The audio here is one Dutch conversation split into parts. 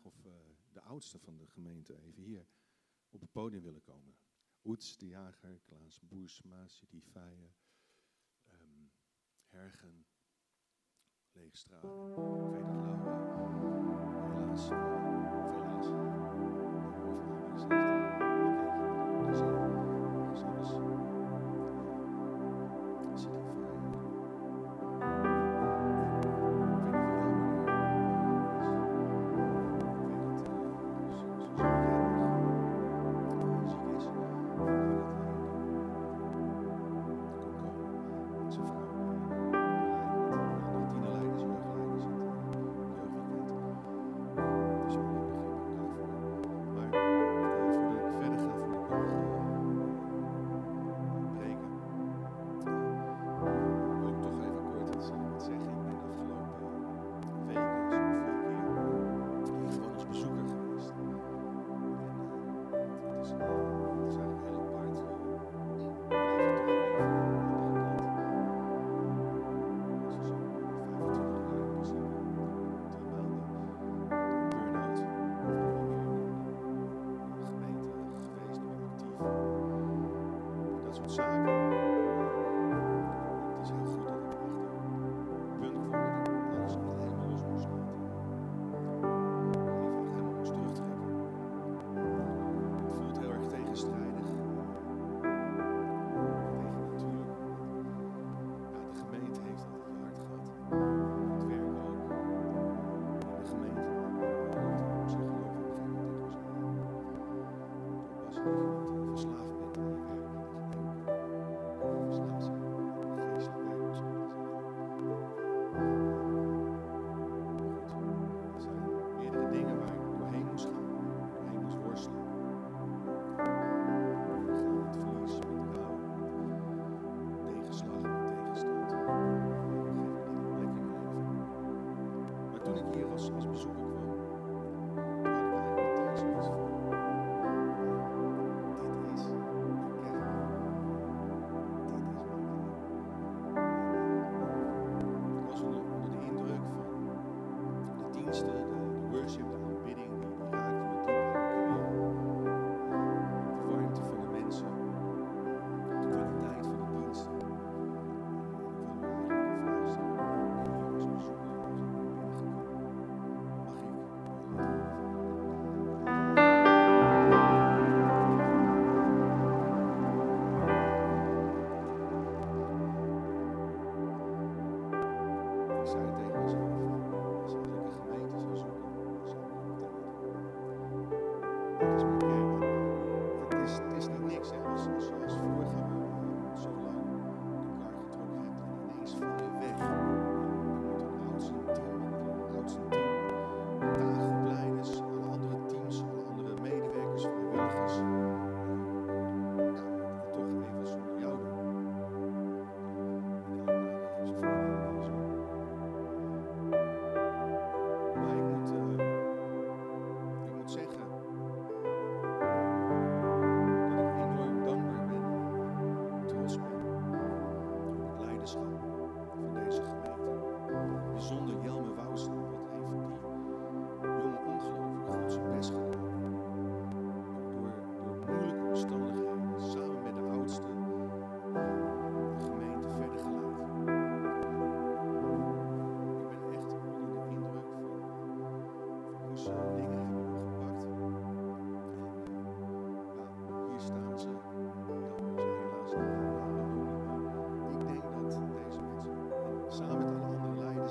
of of de oudste van de gemeente even hier op het podium willen komen. Oets de Jager, Klaas Boersma, Sidi Feijen, um, Hergen, Leegstraat, Veder Laura, helaas, eh, helaas.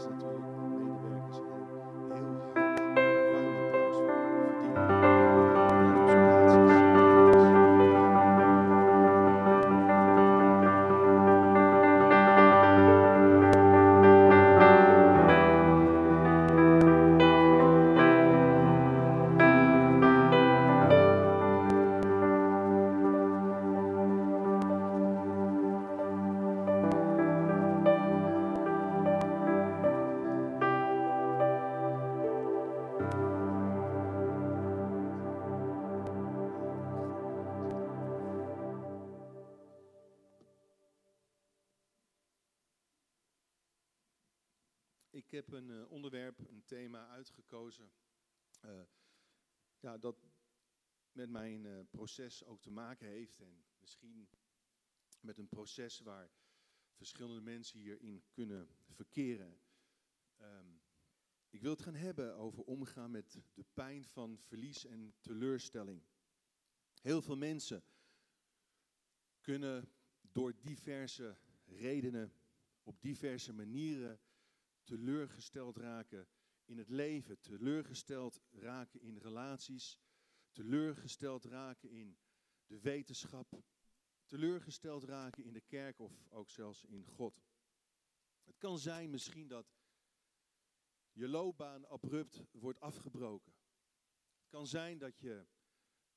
listen to. onderwerp, een thema uitgekozen. Eh, ja, dat met mijn eh, proces ook te maken heeft. En misschien met een proces waar verschillende mensen hierin kunnen verkeren. Ehm, ik wil het gaan hebben over omgaan met de pijn van verlies en teleurstelling. Heel veel mensen kunnen door diverse redenen, op diverse manieren teleurgesteld raken in het leven, teleurgesteld raken in relaties, teleurgesteld raken in de wetenschap, teleurgesteld raken in de kerk of ook zelfs in God. Het kan zijn misschien dat je loopbaan abrupt wordt afgebroken. Het kan zijn dat je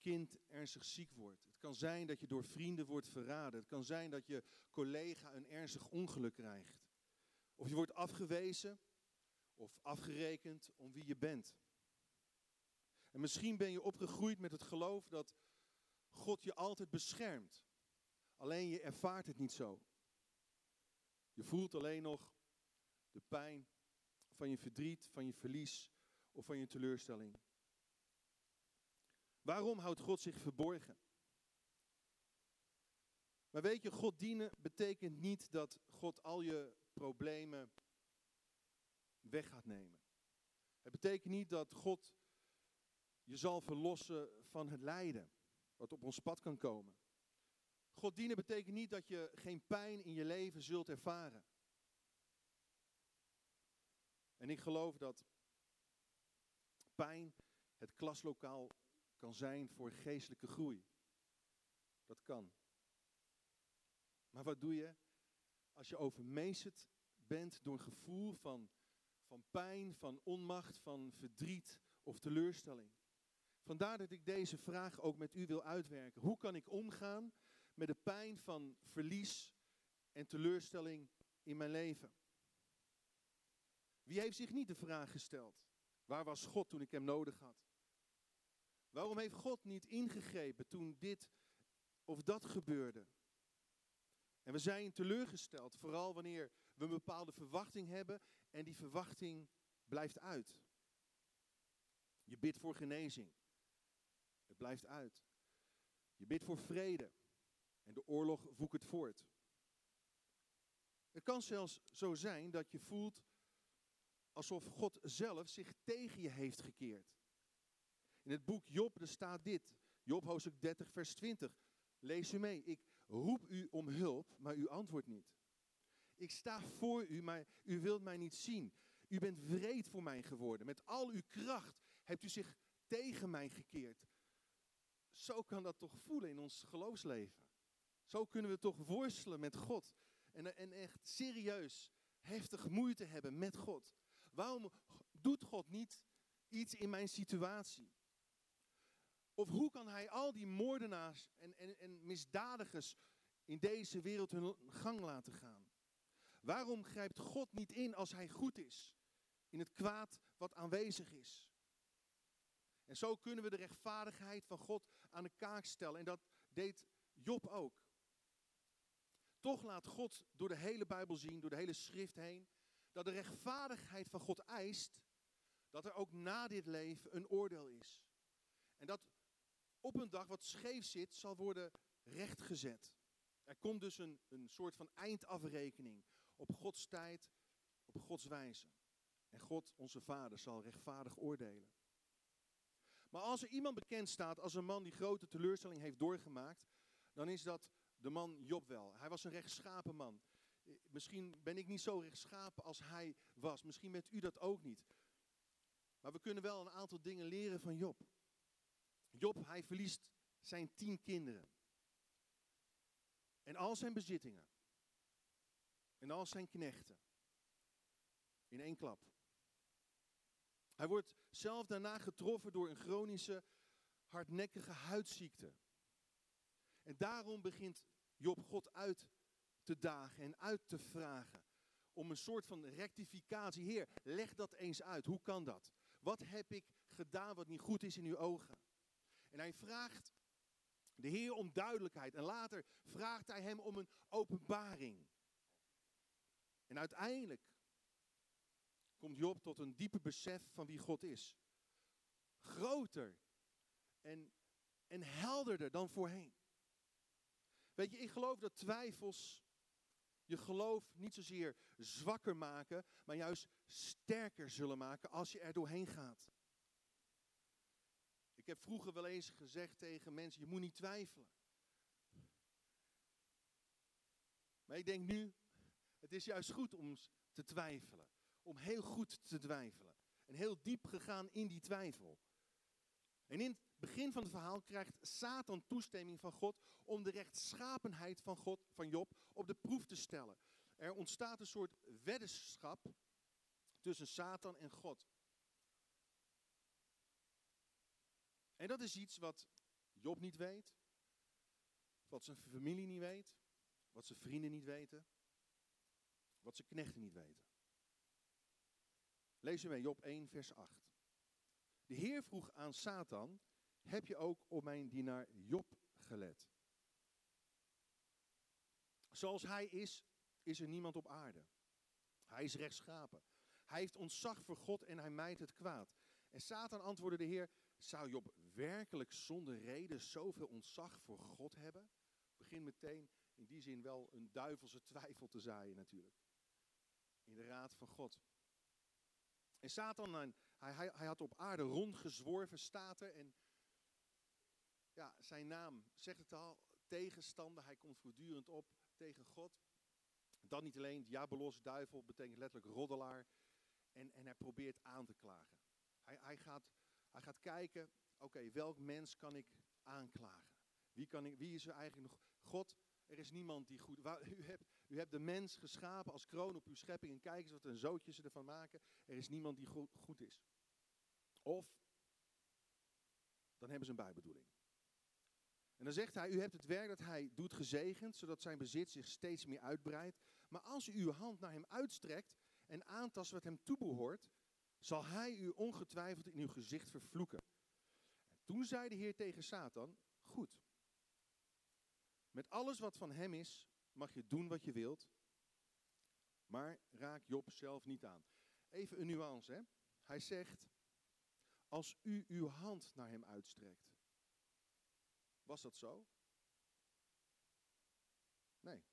kind ernstig ziek wordt. Het kan zijn dat je door vrienden wordt verraden. Het kan zijn dat je collega een ernstig ongeluk krijgt. Of je wordt afgewezen of afgerekend om wie je bent. En misschien ben je opgegroeid met het geloof dat God je altijd beschermt. Alleen je ervaart het niet zo. Je voelt alleen nog de pijn van je verdriet, van je verlies of van je teleurstelling. Waarom houdt God zich verborgen? Maar weet je, God dienen betekent niet dat God al je problemen weg gaat nemen. Het betekent niet dat God je zal verlossen van het lijden wat op ons pad kan komen. God dienen betekent niet dat je geen pijn in je leven zult ervaren. En ik geloof dat pijn het klaslokaal kan zijn voor geestelijke groei. Dat kan. Maar wat doe je als je overmeesterd bent door een gevoel van, van pijn, van onmacht, van verdriet of teleurstelling? Vandaar dat ik deze vraag ook met u wil uitwerken. Hoe kan ik omgaan met de pijn van verlies en teleurstelling in mijn leven? Wie heeft zich niet de vraag gesteld? Waar was God toen ik hem nodig had? Waarom heeft God niet ingegrepen toen dit of dat gebeurde? En we zijn teleurgesteld, vooral wanneer we een bepaalde verwachting hebben en die verwachting blijft uit. Je bidt voor genezing. Het blijft uit. Je bidt voor vrede. En de oorlog woekert voort. Het kan zelfs zo zijn dat je voelt alsof God zelf zich tegen je heeft gekeerd. In het boek Job staat dit. Job hoofdstuk 30 vers 20. Lees u mee. Ik roep u om hulp, maar u antwoordt niet. Ik sta voor u, maar u wilt mij niet zien. U bent wreed voor mij geworden. Met al uw kracht hebt u zich tegen mij gekeerd. Zo kan dat toch voelen in ons geloofsleven. Zo kunnen we toch worstelen met God. En, en echt serieus, heftig moeite hebben met God. Waarom doet God niet iets in mijn situatie? Of hoe kan hij al die moordenaars en, en, en misdadigers in deze wereld hun gang laten gaan? Waarom grijpt God niet in als hij goed is? In het kwaad wat aanwezig is. En zo kunnen we de rechtvaardigheid van God aan de kaak stellen. En dat deed Job ook. Toch laat God door de hele Bijbel zien, door de hele schrift heen, dat de rechtvaardigheid van God eist dat er ook na dit leven een oordeel is. En dat op een dag wat scheef zit, zal worden rechtgezet. Er komt dus een, een soort van eindafrekening op Gods tijd, op Gods wijze. En God, onze Vader, zal rechtvaardig oordelen. Maar als er iemand bekend staat als een man die grote teleurstelling heeft doorgemaakt, dan is dat de man Job wel. Hij was een rechtschapen man. Misschien ben ik niet zo rechtschapen als hij was. Misschien bent u dat ook niet. Maar we kunnen wel een aantal dingen leren van Job. Job, hij verliest zijn tien kinderen. En al zijn bezittingen. En al zijn knechten. In één klap. Hij wordt zelf daarna getroffen door een chronische, hardnekkige huidziekte. En daarom begint Job God uit te dagen en uit te vragen. Om een soort van rectificatie. Heer, leg dat eens uit. Hoe kan dat? Wat heb ik gedaan wat niet goed is in uw ogen? En hij vraagt de Heer om duidelijkheid. En later vraagt hij hem om een openbaring. En uiteindelijk komt Job tot een diepe besef van wie God is. groter en, en helderder dan voorheen. Weet je, ik geloof dat twijfels je geloof niet zozeer zwakker maken, maar juist sterker zullen maken als je er doorheen gaat. Ik heb vroeger wel eens gezegd tegen mensen, je moet niet twijfelen. Maar ik denk nu, het is juist goed om te twijfelen. Om heel goed te twijfelen. En heel diep gegaan in die twijfel. En in het begin van het verhaal krijgt Satan toestemming van God om de rechtschapenheid van God, van Job, op de proef te stellen. Er ontstaat een soort weddenschap tussen Satan en God. En dat is iets wat Job niet weet, wat zijn familie niet weet, wat zijn vrienden niet weten, wat zijn knechten niet weten. Lees je mee, Job 1, vers 8. De Heer vroeg aan Satan, heb je ook op mijn dienaar Job gelet? Zoals hij is, is er niemand op aarde. Hij is rechtschapen. Hij heeft ontzag voor God en hij mijt het kwaad. En Satan antwoordde de Heer, zou Job werkelijk zonder reden zoveel ontzag voor God hebben? Begin meteen in die zin wel een duivelse twijfel te zaaien natuurlijk. In de raad van God. En Satan, hij, hij, hij had op aarde rondgezworven, staat er. En ja, zijn naam zegt het al, tegenstander. Hij komt voortdurend op tegen God. Dan niet alleen, diabolos, duivel, betekent letterlijk roddelaar. En, en hij probeert aan te klagen. Hij, hij, gaat, hij gaat kijken, oké, welk mens kan ik aanklagen? Wie, kan ik, wie is er eigenlijk nog? God, er is niemand die goed... U hebt, u hebt de mens geschapen als kroon op uw schepping en kijk eens wat een zootje ze ervan maken. Er is niemand die goed, goed is. Of, dan hebben ze een bijbedoeling. En dan zegt hij, u hebt het werk dat hij doet gezegend, zodat zijn bezit zich steeds meer uitbreidt. Maar als u uw hand naar hem uitstrekt en aantast wat hem toebehoort, zal hij u ongetwijfeld in uw gezicht vervloeken. En toen zei de Heer tegen Satan, goed, met alles wat van hem is, mag je doen wat je wilt, maar raak Job zelf niet aan. Even een nuance, hè? Hij zegt, als u uw hand naar hem uitstrekt. Was dat zo? Nee.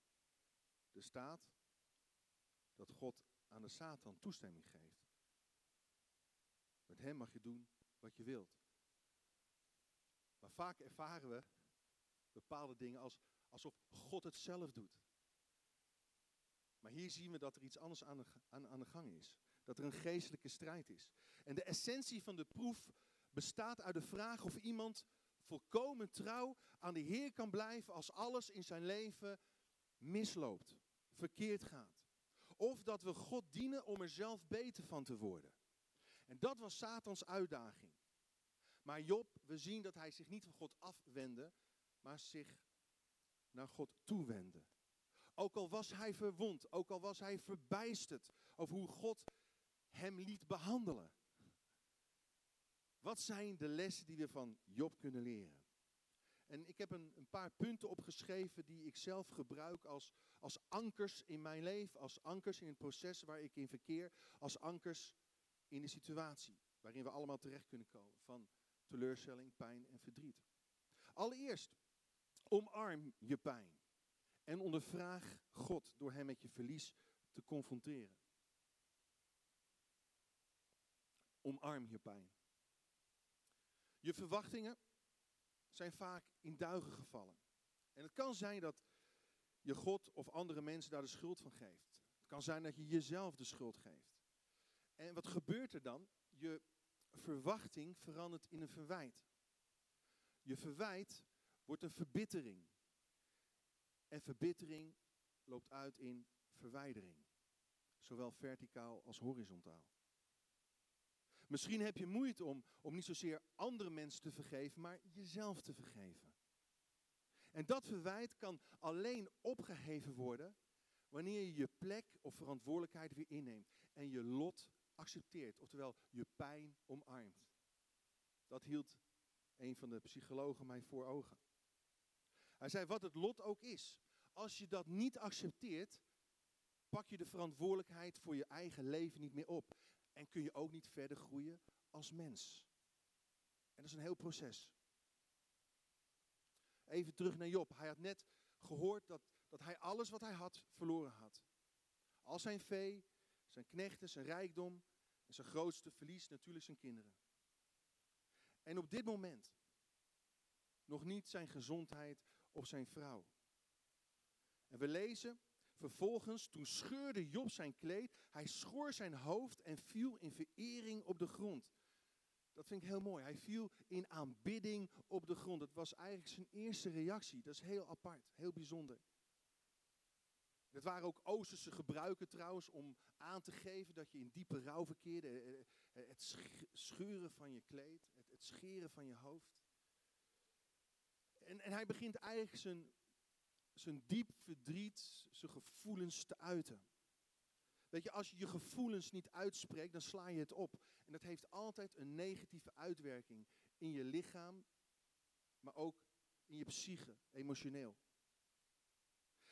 Er staat dat God aan de Satan toestemming geeft. Met hem mag je doen wat je wilt. Maar vaak ervaren we bepaalde dingen als, alsof God het zelf doet. Maar hier zien we dat er iets anders aan de, aan, aan de gang is. Dat er een geestelijke strijd is. En de essentie van de proef bestaat uit de vraag of iemand volkomen trouw aan de Heer kan blijven als alles in zijn leven misloopt, verkeerd gaat. Of dat we God dienen om er zelf beter van te worden. En dat was Satans uitdaging. Maar Job, we zien dat hij zich niet van God afwendde, maar zich naar God toewendde. Ook al was hij verwond, ook al was hij verbijsterd over hoe God hem liet behandelen. Wat zijn de lessen die we van Job kunnen leren? En ik heb een, een, paar punten opgeschreven die ik zelf gebruik als, als ankers in mijn leven, als ankers in het proces waar ik in verkeer, als ankers in de situatie waarin we allemaal terecht kunnen komen van teleurstelling, pijn en verdriet. Allereerst, omarm je pijn en ondervraag God door hem met je verlies te confronteren. Omarm je pijn. Je verwachtingen zijn vaak in duigen gevallen. En het kan zijn dat je God of andere mensen daar de schuld van geeft. Het kan zijn dat je jezelf de schuld geeft. En wat gebeurt er dan? Je verwachting verandert in een verwijt. Je verwijt wordt een verbittering. En verbittering loopt uit in verwijdering. Zowel verticaal als horizontaal. Misschien heb je moeite om, om niet zozeer andere mensen te vergeven, maar jezelf te vergeven. En dat verwijt kan alleen opgeheven worden wanneer je je plek of verantwoordelijkheid weer inneemt en je lot accepteert, oftewel je pijn omarmt. Dat hield een van de psychologen mij voor ogen. Hij zei, wat het lot ook is, als je dat niet accepteert, pak je de verantwoordelijkheid voor je eigen leven niet meer op. En kun je ook niet verder groeien als mens. dat is een heel proces. Even terug naar Job. Hij had net gehoord dat, dat hij alles wat hij had verloren had. Al zijn vee, zijn knechten, zijn rijkdom zijn grootste verlies natuurlijk zijn kinderen. En op dit moment nog niet zijn gezondheid of zijn vrouw. En we lezen vervolgens, toen scheurde Job zijn kleed, hij schoor zijn hoofd en viel in verering op de grond. Dat vind ik heel mooi. Hij viel in aanbidding op de grond. Dat was eigenlijk zijn eerste reactie. Dat is heel apart, heel bijzonder. Het waren ook Oosterse gebruiken trouwens om aan te geven dat je in diepe rouw verkeerde. Eh, eh, het scheuren van je kleed, het scheren van je hoofd. En, en hij begint eigenlijk zijn, zijn diep verdriet, zijn gevoelens te uiten. Weet je, als je je gevoelens niet uitspreekt, dan sla je het op. En dat heeft altijd een negatieve uitwerking in je lichaam, maar ook in je psyche, emotioneel.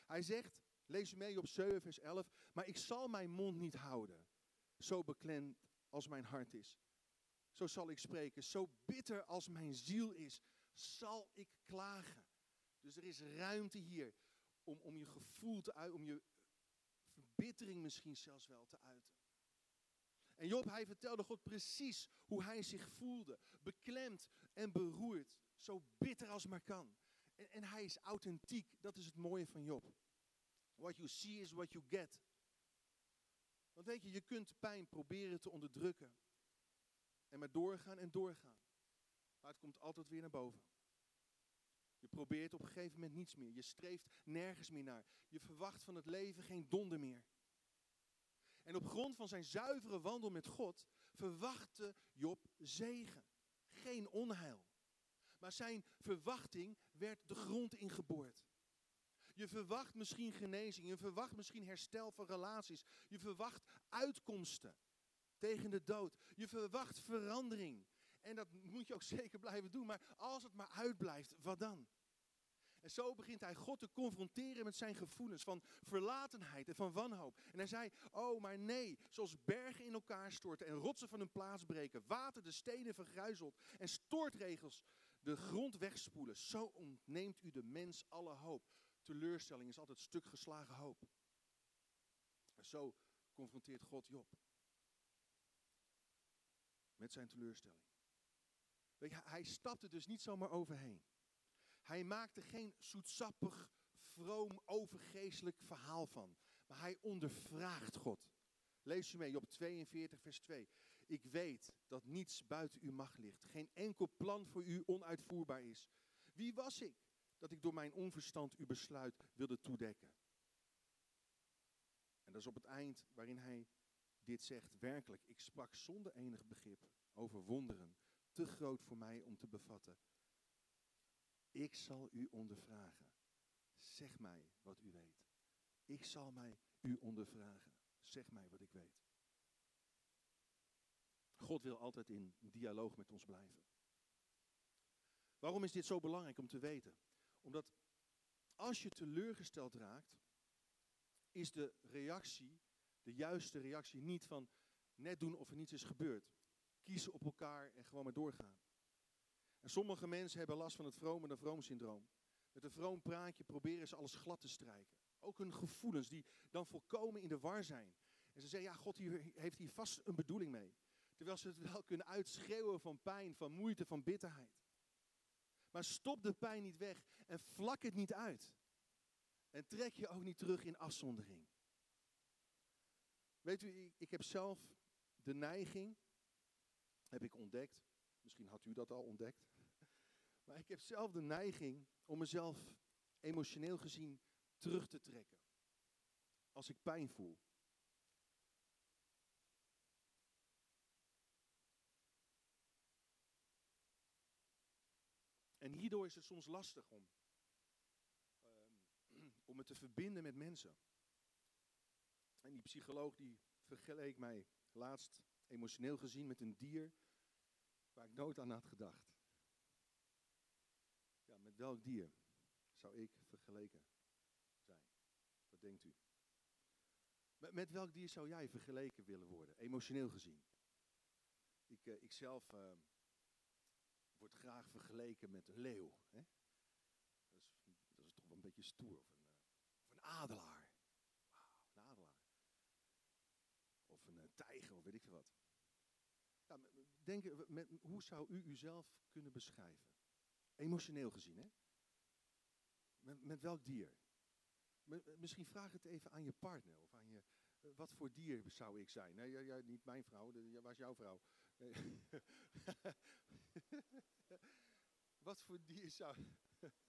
Hij zegt, lees mee op 7 vers 11, maar ik zal mijn mond niet houden, zo beklemd als mijn hart is. Zo zal ik spreken, zo bitter als mijn ziel is, zal ik klagen. Dus er is ruimte hier om, om je gevoel te uiten, om je verbittering misschien zelfs wel te uiten. En Job, hij vertelde God precies hoe hij zich voelde. Beklemd en beroerd. Zo bitter als maar kan. En, en hij is authentiek. Dat is het mooie van Job. What you see is what you get. Want weet je, je kunt pijn proberen te onderdrukken. En maar doorgaan en doorgaan. Maar het komt altijd weer naar boven. Je probeert op een gegeven moment niets meer. Je streeft nergens meer naar. Je verwacht van het leven geen donder meer. En op grond van zijn zuivere wandel met God verwachtte Job zegen, geen onheil. Maar zijn verwachting werd de grond ingeboord. Je verwacht misschien genezing, je verwacht misschien herstel van relaties, je verwacht uitkomsten tegen de dood, je verwacht verandering. En dat moet je ook zeker blijven doen. Maar als het maar uitblijft, wat dan? En zo begint hij God te confronteren met zijn gevoelens van verlatenheid en van wanhoop. En hij zei, oh maar nee, zoals bergen in elkaar storten en rotsen van hun plaats breken, water de stenen vergruizelt en stortregels de grond wegspoelen. Zo ontneemt u de mens alle hoop. Teleurstelling is altijd stuk geslagen hoop. En zo confronteert God Job met zijn teleurstelling. Hij stapte dus niet zomaar overheen. Hij maakte geen zoetsappig, vroom, overgeestelijk verhaal van. Maar hij ondervraagt God. Lees u mee op 42, vers 2. Ik weet dat niets buiten uw macht ligt. Geen enkel plan voor u onuitvoerbaar is. Wie was ik dat ik door mijn onverstand uw besluit wilde toedekken? En dat is op het eind waarin hij dit zegt. Werkelijk, ik sprak zonder enig begrip over wonderen te groot voor mij om te bevatten. Ik zal u ondervragen. Zeg mij wat u weet. Ik zal mij u ondervragen. Zeg mij wat ik weet. God wil altijd in dialoog met ons blijven. Waarom is dit zo belangrijk om te weten? Omdat als je teleurgesteld raakt, is de reactie, de juiste reactie, niet van net doen of er niets is gebeurd kiezen op elkaar en gewoon maar doorgaan. En sommige mensen hebben last van het vroom en vroom syndroom. Met een vroom praatje proberen ze alles glad te strijken. Ook hun gevoelens die dan volkomen in de war zijn. En ze zeggen, ja, God heeft hier vast een bedoeling mee. Terwijl ze het wel kunnen uitschreeuwen van pijn, van moeite, van bitterheid. Maar stop de pijn niet weg en vlak het niet uit. En trek je ook niet terug in afzondering. Weet u, ik heb zelf de neiging heb ik ontdekt. Misschien had u dat al ontdekt. Maar ik heb zelf de neiging om mezelf emotioneel gezien terug te trekken. Als ik pijn voel. En hierdoor is het soms lastig om, um, om me te verbinden met mensen. En die psycholoog die vergeleek mij laatst emotioneel gezien met een dier waar ik nooit aan had gedacht. Ja, met welk dier zou ik vergeleken zijn? Wat denkt u? Met, met welk dier zou jij vergeleken willen worden, emotioneel gezien? Ik, uh, ik zelf uh, word graag vergeleken met een leeuw. Hè? Dat, is, dat is toch wel een beetje stoer. Of een, eh, of een adelaar. Wauw, een adelaar. Of een uh, tijger, of weet ik veel wat. Ja, denk, met, hoe zou u uzelf kunnen beschrijven? Emotioneel gezien, hè? Met, met welk dier? Misschien vraag het even aan je partner of aan je. Eh, wat voor dier zou ik zijn? Nee, jij, niet mijn vrouw, dat was jouw vrouw. wat voor dier zou.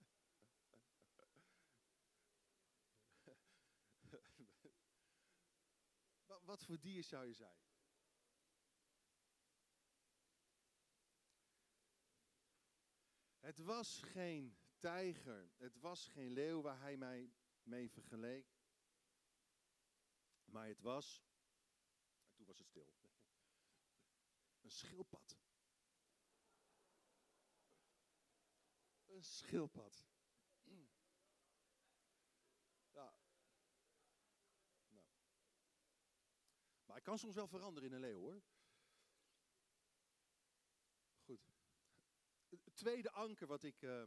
wat voor dier zou je zijn? Het was geen tijger, het was geen leeuw waar hij mij mee vergeleek. Maar het was, en toen was het stil, een schildpad. Een schildpad. Ja. Nou. Maar hij kan soms wel veranderen in een leeuw hoor. Goed. Het tweede anker wat ik uh,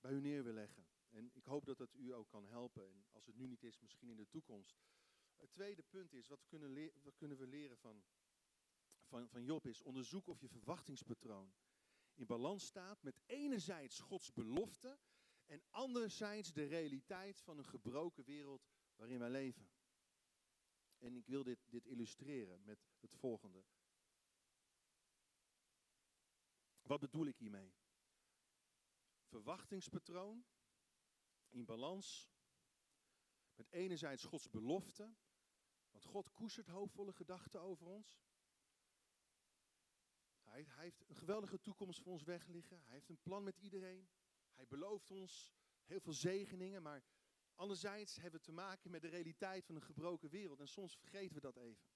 bij u neer wil leggen. En ik hoop dat dat u ook kan helpen. En als het nu niet is, misschien in de toekomst. Het tweede punt is, wat kunnen, kunnen we leren van, van, van Job is, onderzoek of je verwachtingspatroon in balans staat met enerzijds Gods belofte en anderzijds de realiteit van een gebroken wereld waarin wij leven. En ik wil dit, dit illustreren met het volgende. Wat bedoel ik hiermee? Verwachtingspatroon in balans met enerzijds Gods belofte, want God koestert hoopvolle gedachten over ons. Hij, hij, heeft een geweldige toekomst voor ons wegliggen. Hij heeft een plan met iedereen. Hij belooft ons heel veel zegeningen, maar anderzijds hebben we te maken met de realiteit van een gebroken wereld en soms vergeten we dat even.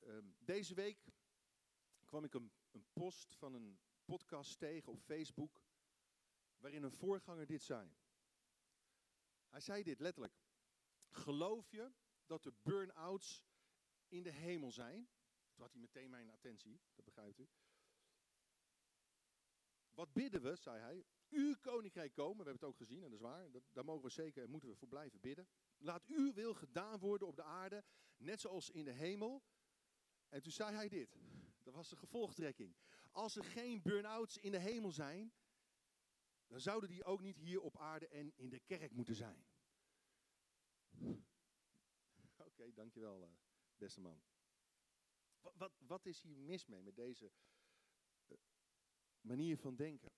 Um, deze week kwam ik een, een post van een podcast tegen op Facebook, waarin een voorganger dit zei. Hij zei dit letterlijk. Geloof je dat er burn-outs in de hemel zijn? Toen had hij meteen mijn attentie, dat begrijpt u. Wat bidden we, zei hij. Uw koninkrijk komen, we hebben het ook gezien en dat is waar. Dat, daar mogen we zeker en moeten we voor blijven bidden. Laat uw wil gedaan worden op de aarde, net zoals in de hemel. En toen zei hij dit. Dat was de gevolgtrekking. Als er geen burn-outs in de hemel zijn, dan zouden die ook niet hier op aarde en in de kerk moeten zijn. Oké, dankjewel, uh, beste man. Wat, wat, is hier mis mee met deze uh, manier van denken?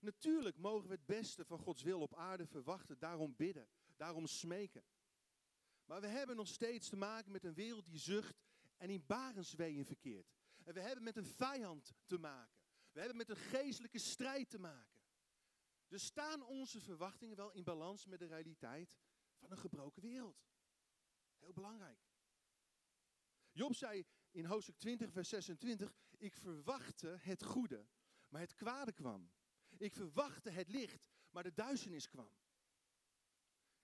Natuurlijk mogen we het beste van Gods wil op aarde verwachten, daarom bidden, daarom smeken. Maar we hebben nog steeds te maken met een wereld die zucht en in barensweeën verkeert. En we hebben met een vijand te maken. We hebben met een geestelijke strijd te maken. Dus staan onze verwachtingen wel in balans met de realiteit van een gebroken wereld? Heel belangrijk. Job zei in hoofdstuk 20, vers 26, ik verwachtte het goede, maar het kwade kwam. Ik verwachtte het licht, maar de duisternis kwam.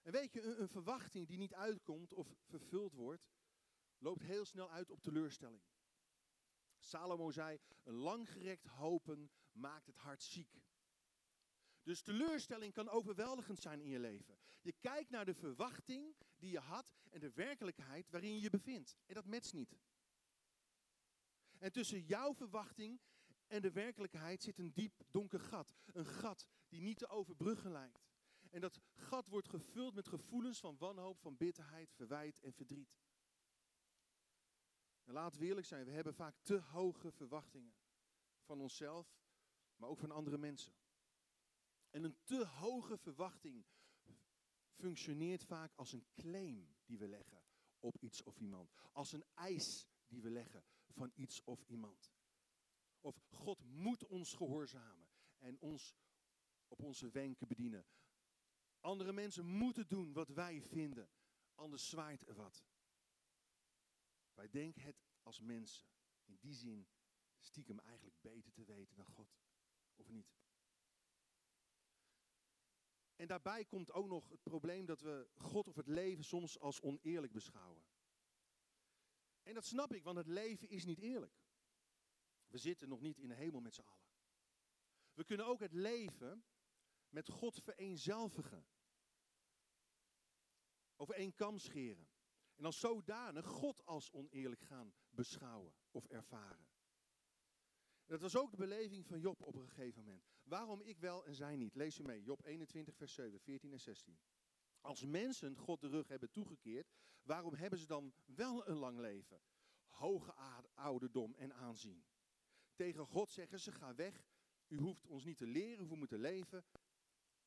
En weet je, een, een verwachting die niet uitkomt of vervuld wordt, loopt heel snel uit op teleurstelling. Salomo zei, een langgerekt hopen maakt het hart ziek. Dus teleurstelling kan overweldigend zijn in je leven. Je kijkt naar de verwachting die je had en de werkelijkheid waarin je je bevindt. En dat matcht niet. En tussen jouw verwachting en de werkelijkheid zit een diep donker gat. Een gat die niet te overbruggen lijkt. En dat gat wordt gevuld met gevoelens van wanhoop, van bitterheid, verwijt en verdriet. En laten we eerlijk zijn, we hebben vaak te hoge verwachtingen. Van onszelf, maar ook van andere mensen. En een te hoge verwachting functioneert vaak als een claim die we leggen op iets of iemand. Als een eis die we leggen van iets of iemand. Of God moet ons gehoorzamen en ons op onze wenken bedienen. Andere mensen moeten doen wat wij vinden, anders zwaait er wat. Wij denken het als mensen in die zin stiekem eigenlijk beter te weten dan God. Of niet? En daarbij komt ook nog het probleem dat we God of het leven soms als oneerlijk beschouwen. En dat snap ik, want het leven is niet eerlijk. We zitten nog niet in de hemel met z'n allen. We kunnen ook het leven met God vereenzelvigen. Over één kam scheren. En dan zodanig God als oneerlijk gaan beschouwen of ervaren. En dat was ook de beleving van Job op een gegeven moment. Waarom ik wel en zij niet? Lees u mee, Job 21, vers 7, 14 en 16. Als mensen God de rug hebben toegekeerd, waarom hebben ze dan wel een lang leven? Hoge ouderdom en aanzien. Tegen God zeggen ze, ga weg, u hoeft ons niet te leren hoe we moeten leven.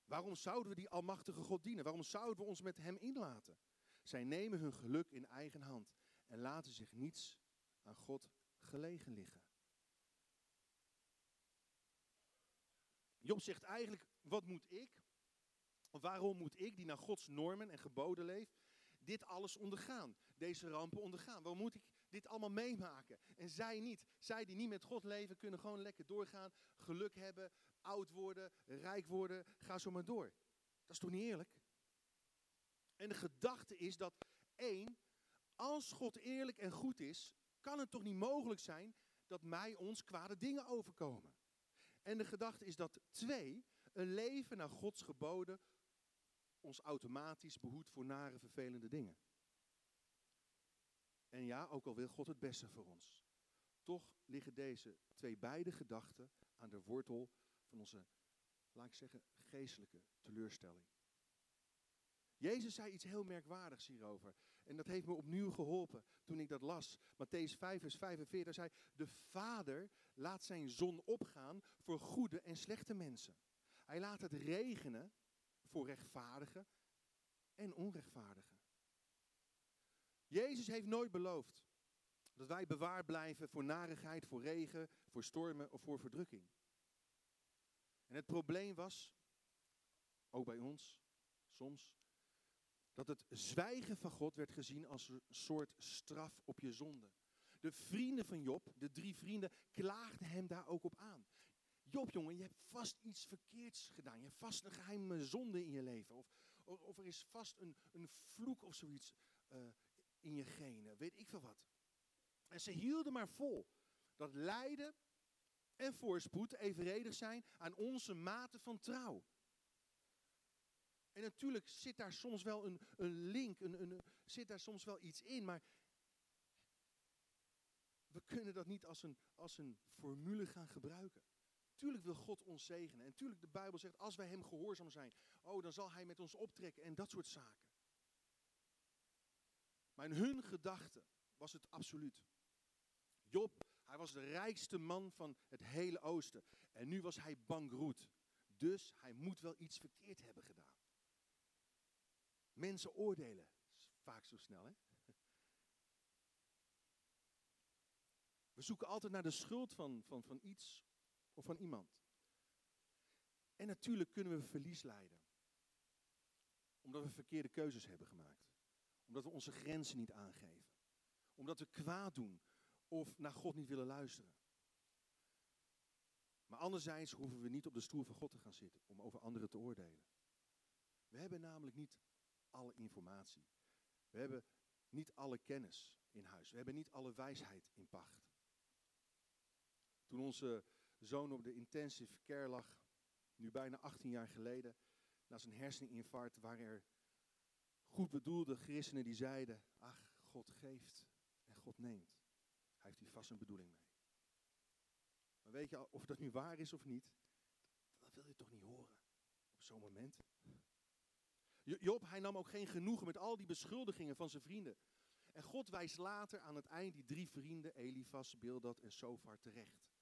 Waarom zouden we die almachtige God dienen? Waarom zouden we ons met hem inlaten? Zij nemen hun geluk in eigen hand en laten zich niets aan God gelegen liggen. Job zegt eigenlijk, wat moet ik? Waarom moet ik, die naar Gods normen en geboden leef, dit alles ondergaan? Deze rampen ondergaan? Waarom moet ik dit allemaal meemaken? En zij niet. Zij die niet met God leven, kunnen gewoon lekker doorgaan, geluk hebben, oud worden, rijk worden, ga zo maar door. Dat is toch niet eerlijk? En de gedachte is dat één, als God eerlijk en goed is, kan het toch niet mogelijk zijn dat mij ons kwade dingen overkomen. En de gedachte is dat twee, een leven naar Gods geboden ons automatisch behoedt voor nare, vervelende dingen. En ja, ook al wil God het beste voor ons. Toch liggen deze twee beide gedachten aan de wortel van onze, laat ik zeggen, geestelijke teleurstelling. Jezus zei iets heel merkwaardigs hierover. En dat heeft me opnieuw geholpen toen ik dat las. Matthäus 5, vers 45 zei: De Vader laat zijn zon opgaan voor goede en slechte mensen. Hij laat het regenen voor rechtvaardigen en onrechtvaardigen. Jezus heeft nooit beloofd dat wij bewaard blijven voor narigheid, voor regen, voor stormen of voor verdrukking. En het probleem was, ook bij ons, soms, dat het zwijgen van God werd gezien als een soort straf op je zonde. De vrienden van Job, de drie vrienden, klaagden hem daar ook op aan. Job, jongen, je hebt vast iets verkeerds gedaan. Je hebt vast een geheime zonde in je leven. Of, of er is vast een, een vloek of zoiets uh, in je genen. Weet ik veel wat. En ze hielden maar vol dat lijden en voorspoed evenredig zijn aan onze mate van trouw. En natuurlijk zit daar soms wel een, een link, een, een, zit daar soms wel iets in, maar we kunnen dat niet als een, als een formule gaan gebruiken. Tuurlijk wil God ons zegenen. En tuurlijk, de Bijbel zegt, als wij Hem gehoorzaam zijn, oh, dan zal Hij met ons optrekken en dat soort zaken. Maar in hun gedachten was het absoluut. Job, hij was de rijkste man van het hele oosten. En nu was hij bankroet. Dus hij moet wel iets verkeerd hebben gedaan. Mensen oordelen. Vaak zo snel, hè? We zoeken altijd naar de schuld van, van, van iets of van iemand. En natuurlijk kunnen we verlies lijden. Omdat we verkeerde keuzes hebben gemaakt. Omdat we onze grenzen niet aangeven. Omdat we kwaad doen of naar God niet willen luisteren. Maar anderzijds hoeven we niet op de stoel van God te gaan zitten om over anderen te oordelen. We hebben namelijk niet alle informatie. We hebben niet alle kennis in huis. We hebben niet alle wijsheid in pacht. Toen onze zoon op de intensive care lag, nu bijna 18 jaar geleden, na zijn herseninfarct, waren er goed bedoelde christenen die zeiden, ach, God geeft en God neemt. Hij heeft hier vast een bedoeling mee. Maar weet je, of dat nu waar is of niet, dat wil je toch niet horen op zo'n moment. Job, hij nam ook geen genoegen met al die beschuldigingen van zijn vrienden. En God wijst later aan het eind die drie vrienden, Elifas, Bildad en Sofar, terecht.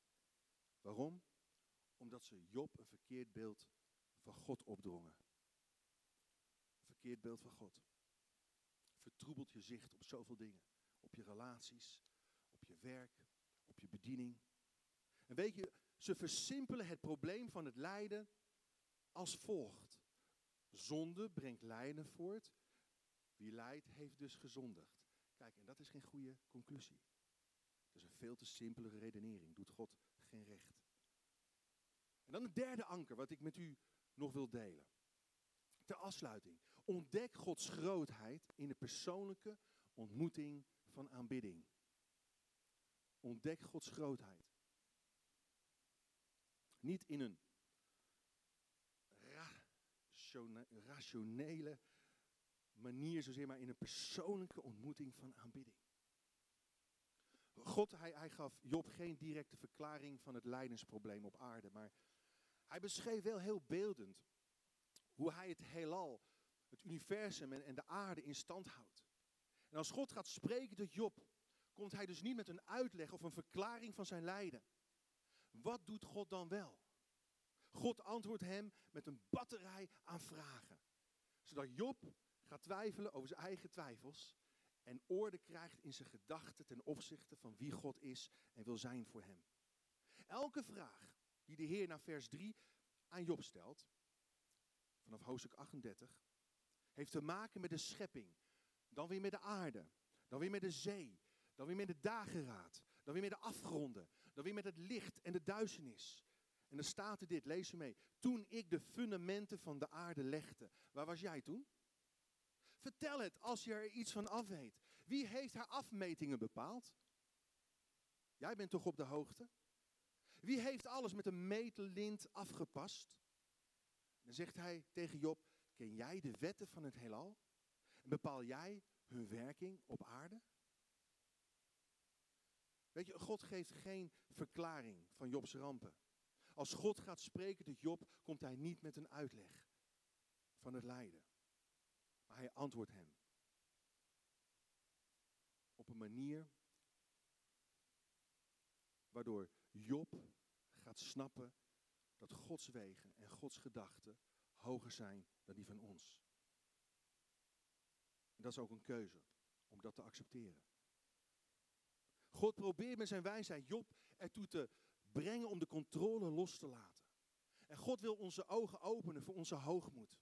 Waarom? Omdat ze Job een verkeerd beeld van God opdrongen. Een verkeerd beeld van God. Vertroebelt je zicht op zoveel dingen. Op je relaties, op je werk, op je bediening. En weet je, ze versimpelen het probleem van het lijden als volgt. Zonde brengt lijden voort. Wie lijdt, heeft dus gezondigd. Kijk, en dat is geen goede conclusie. Dat is een veel te simpele redenering. Doet God recht. En dan het derde anker wat ik met u nog wil delen. Ter afsluiting. Ontdek Gods grootheid in de persoonlijke ontmoeting van aanbidding. Ontdek Gods grootheid. Niet in een rationele manier zozeer, maar in een persoonlijke ontmoeting van aanbidding. God, hij, hij gaf Job geen directe verklaring van het lijdensprobleem op aarde, maar hij beschreef wel heel beeldend hoe hij het heelal, het universum en, en de aarde in stand houdt. En als God gaat spreken tot Job, komt hij dus niet met een uitleg of een verklaring van zijn lijden. Wat doet God dan wel? God antwoordt hem met een batterij aan vragen. Zodat Job gaat twijfelen over zijn eigen twijfels en orde krijgt in zijn gedachten ten opzichte van wie God is en wil zijn voor hem. Elke vraag die de Heer naar vers 3 aan Job stelt, vanaf hoofdstuk 38, heeft te maken met de schepping, dan weer met de aarde, dan weer met de zee, dan weer met de dageraad, dan weer met de afgronden, dan weer met het licht en de duisternis. En dan staat er dit, lees je mee. Toen ik de fundamenten van de aarde legde, waar was jij toen? Vertel het als je er iets van af weet. Wie heeft haar afmetingen bepaald? Jij bent toch op de hoogte? Wie heeft alles met een meetlint afgepast? Dan zegt hij tegen Job, ken jij de wetten van het heelal? Bepaal jij hun werking op aarde? Weet je, God geeft geen verklaring van Jobs rampen. Als God gaat spreken tot Job, komt hij niet met een uitleg van het lijden. Hij antwoordt hem. Op een manier waardoor Job gaat snappen dat Gods wegen en Gods gedachten hoger zijn dan die van ons. En dat is ook een keuze om dat te accepteren. God probeert met zijn wijsheid Job ertoe te brengen om de controle los te laten. En God wil onze ogen openen voor onze hoogmoed.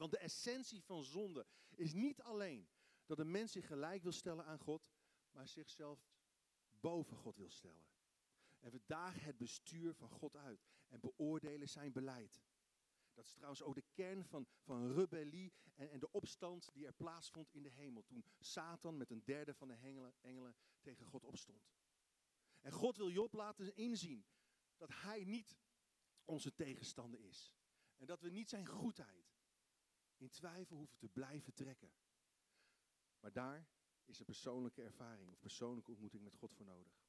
Want de essentie van zonde is niet alleen dat een mens zich gelijk wil stellen aan God, maar zichzelf boven God wil stellen. En we dagen het bestuur van God uit en beoordelen zijn beleid. Dat is trouwens ook de kern van, van rebellie en, en de opstand die er plaatsvond in de hemel. Toen Satan met een derde van de engelen, engelen tegen God opstond. En God wil Job laten inzien dat hij niet onze tegenstander is. En dat we niet zijn goedheid in twijfel hoeven te blijven trekken. Maar daar is een persoonlijke ervaring of persoonlijke ontmoeting met God voor nodig.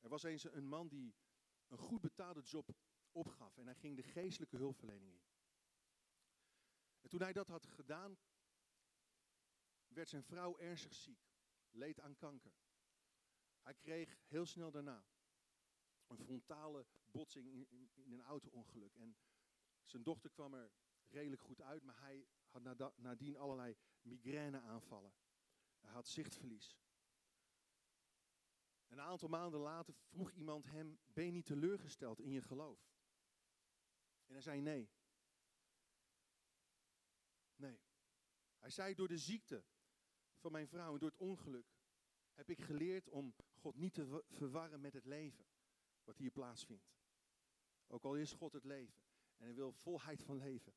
Er was eens een man die een goed betaalde job opgaf en hij ging de geestelijke hulpverlening in. En toen hij dat had gedaan, werd zijn vrouw ernstig ziek, leed aan kanker. Hij kreeg heel snel daarna een frontale botsing in, in, in een auto-ongeluk. En zijn dochter kwam er redelijk goed uit, maar hij had nadien allerlei migraineaanvallen. Hij had zichtverlies. Een aantal maanden later vroeg iemand hem: Ben je niet teleurgesteld in je geloof? En hij zei: Nee. Nee. Hij zei: Door de ziekte van mijn vrouw en door het ongeluk heb ik geleerd om God niet te verwarren met het leven wat hier plaatsvindt. Ook al is God het leven en hij wil volheid van leven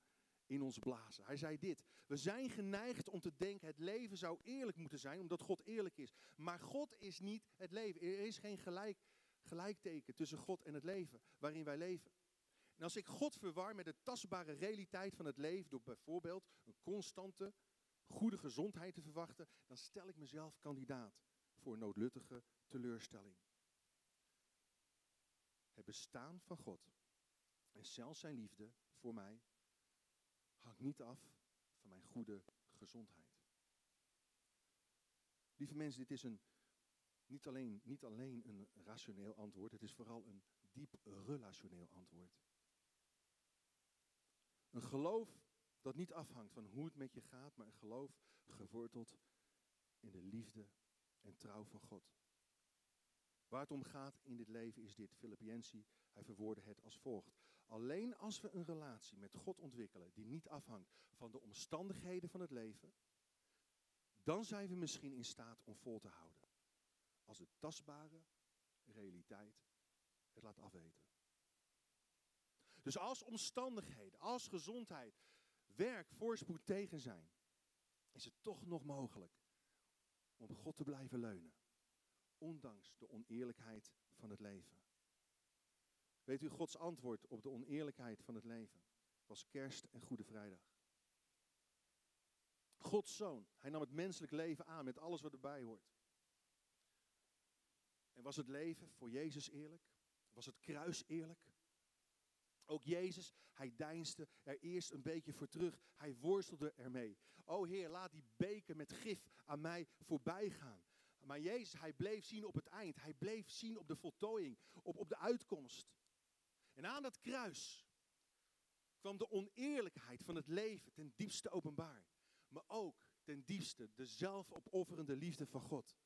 in ons blazen. Hij zei dit: We zijn geneigd om te denken het leven zou eerlijk moeten zijn, omdat God eerlijk is. Maar God is niet het leven. Er is geen gelijk, gelijkteken tussen God en het leven waarin wij leven. En als ik God verwar met de tastbare realiteit van het leven, door bijvoorbeeld een constante, goede gezondheid te verwachten, dan stel ik mezelf kandidaat voor noodluttige teleurstelling. Het bestaan van God en zelfs zijn liefde voor mij hangt niet af van mijn goede gezondheid. Lieve mensen, dit is een, niet, alleen, niet alleen een rationeel antwoord, het is vooral een diep relationeel antwoord. Een geloof dat niet afhangt van hoe het met je gaat, maar een geloof geworteld in de liefde en trouw van God. Waar het om gaat in dit leven is dit. Filippensi, hij verwoordde het als volgt. Alleen als we een relatie met God ontwikkelen die niet afhangt van de omstandigheden van het leven, dan zijn we misschien in staat om vol te houden. Als de tastbare realiteit het laat afweten. Dus als omstandigheden, als gezondheid, werk, voorspoed tegen zijn, is het toch nog mogelijk om God te blijven leunen. Ondanks de oneerlijkheid van het leven. Weet u Gods antwoord op de oneerlijkheid van het leven? was kerst en Goede Vrijdag. Gods zoon, hij nam het menselijk leven aan met alles wat erbij hoort. En was het leven voor Jezus eerlijk? Was het kruis eerlijk? Ook Jezus, hij deinsde er eerst een beetje voor terug. Hij worstelde ermee. O Heer, laat die beker met gif aan mij voorbij gaan. Maar Jezus, hij bleef zien op het eind. Hij bleef zien op de voltooiing, op, op de uitkomst. En aan dat kruis kwam de oneerlijkheid van het leven ten diepste openbaar. Maar ook ten diepste de zelfopofferende liefde van God.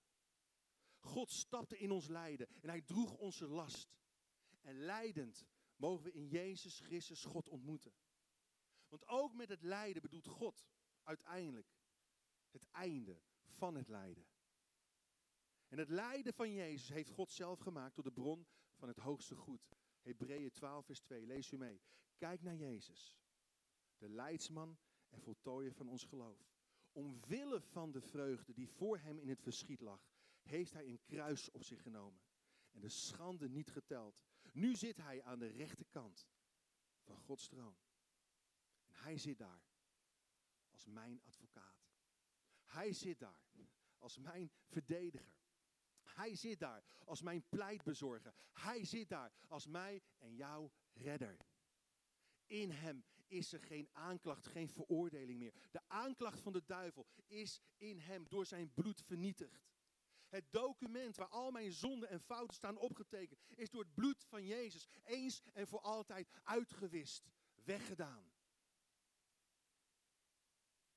God stapte in ons lijden en hij droeg onze last. En leidend mogen we in Jezus Christus God ontmoeten. Want ook met het lijden bedoelt God uiteindelijk het einde van het lijden. En het lijden van Jezus heeft God zelf gemaakt tot de bron van het hoogste goed. Hebreeën 12, vers 2, lees u mee. Kijk naar Jezus, de leidsman en voltooier van ons geloof. Omwille van de vreugde die voor hem in het verschiet lag, heeft hij een kruis op zich genomen en de schande niet geteld. Nu zit hij aan de rechterkant van Gods troon. En hij zit daar als mijn advocaat. Hij zit daar als mijn verdediger. Hij zit daar als mijn pleitbezorger. Hij zit daar als mij en jouw redder. In hem is er geen aanklacht, geen veroordeling meer. De aanklacht van de duivel is in hem door zijn bloed vernietigd. Het document waar al mijn zonden en fouten staan opgetekend, is door het bloed van Jezus eens en voor altijd uitgewist, weggedaan.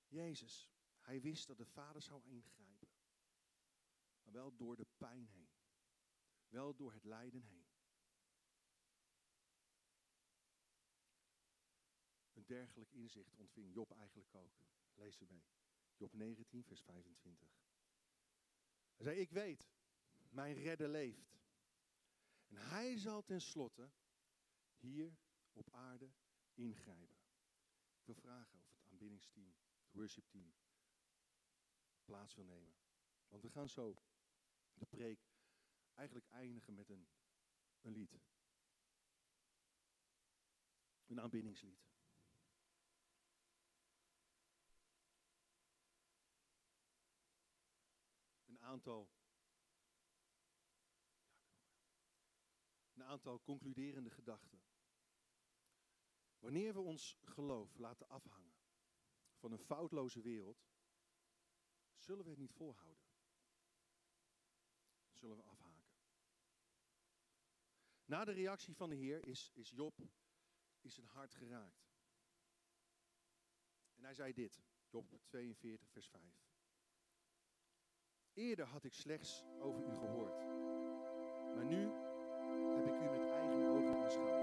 Jezus, hij wist dat de Vader zou ingrijpen, maar wel door de pijn heen, wel door het lijden heen. Een dergelijk inzicht ontving Job eigenlijk ook. Lees het mee. Job 19, vers 25. Hij zei, ik weet, mijn redder leeft. En hij zal tenslotte hier op aarde ingrijpen. Ik wil vragen of het aanbiddingsteam, het worshipteam, plaats wil nemen. Want we gaan zo de preek eigenlijk eindigen met een, een lied. Een aanbiddingslied. Een aantal, een aantal concluderende gedachten. Wanneer we ons geloof laten afhangen van een foutloze wereld, zullen we het niet volhouden. Zullen we afhaken. Na de reactie van de Heer is, is Job is zijn hart geraakt. En hij zei dit, Job 42, vers 5. Eerder had ik slechts over u gehoord, maar nu heb ik u met eigen ogen aanschouwd.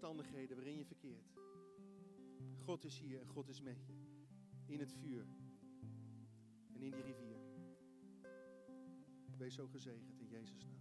Omstandigheden waarin je verkeert. God is hier en God is met je. In het vuur en in die rivier. Wees zo gezegend in Jezus' naam.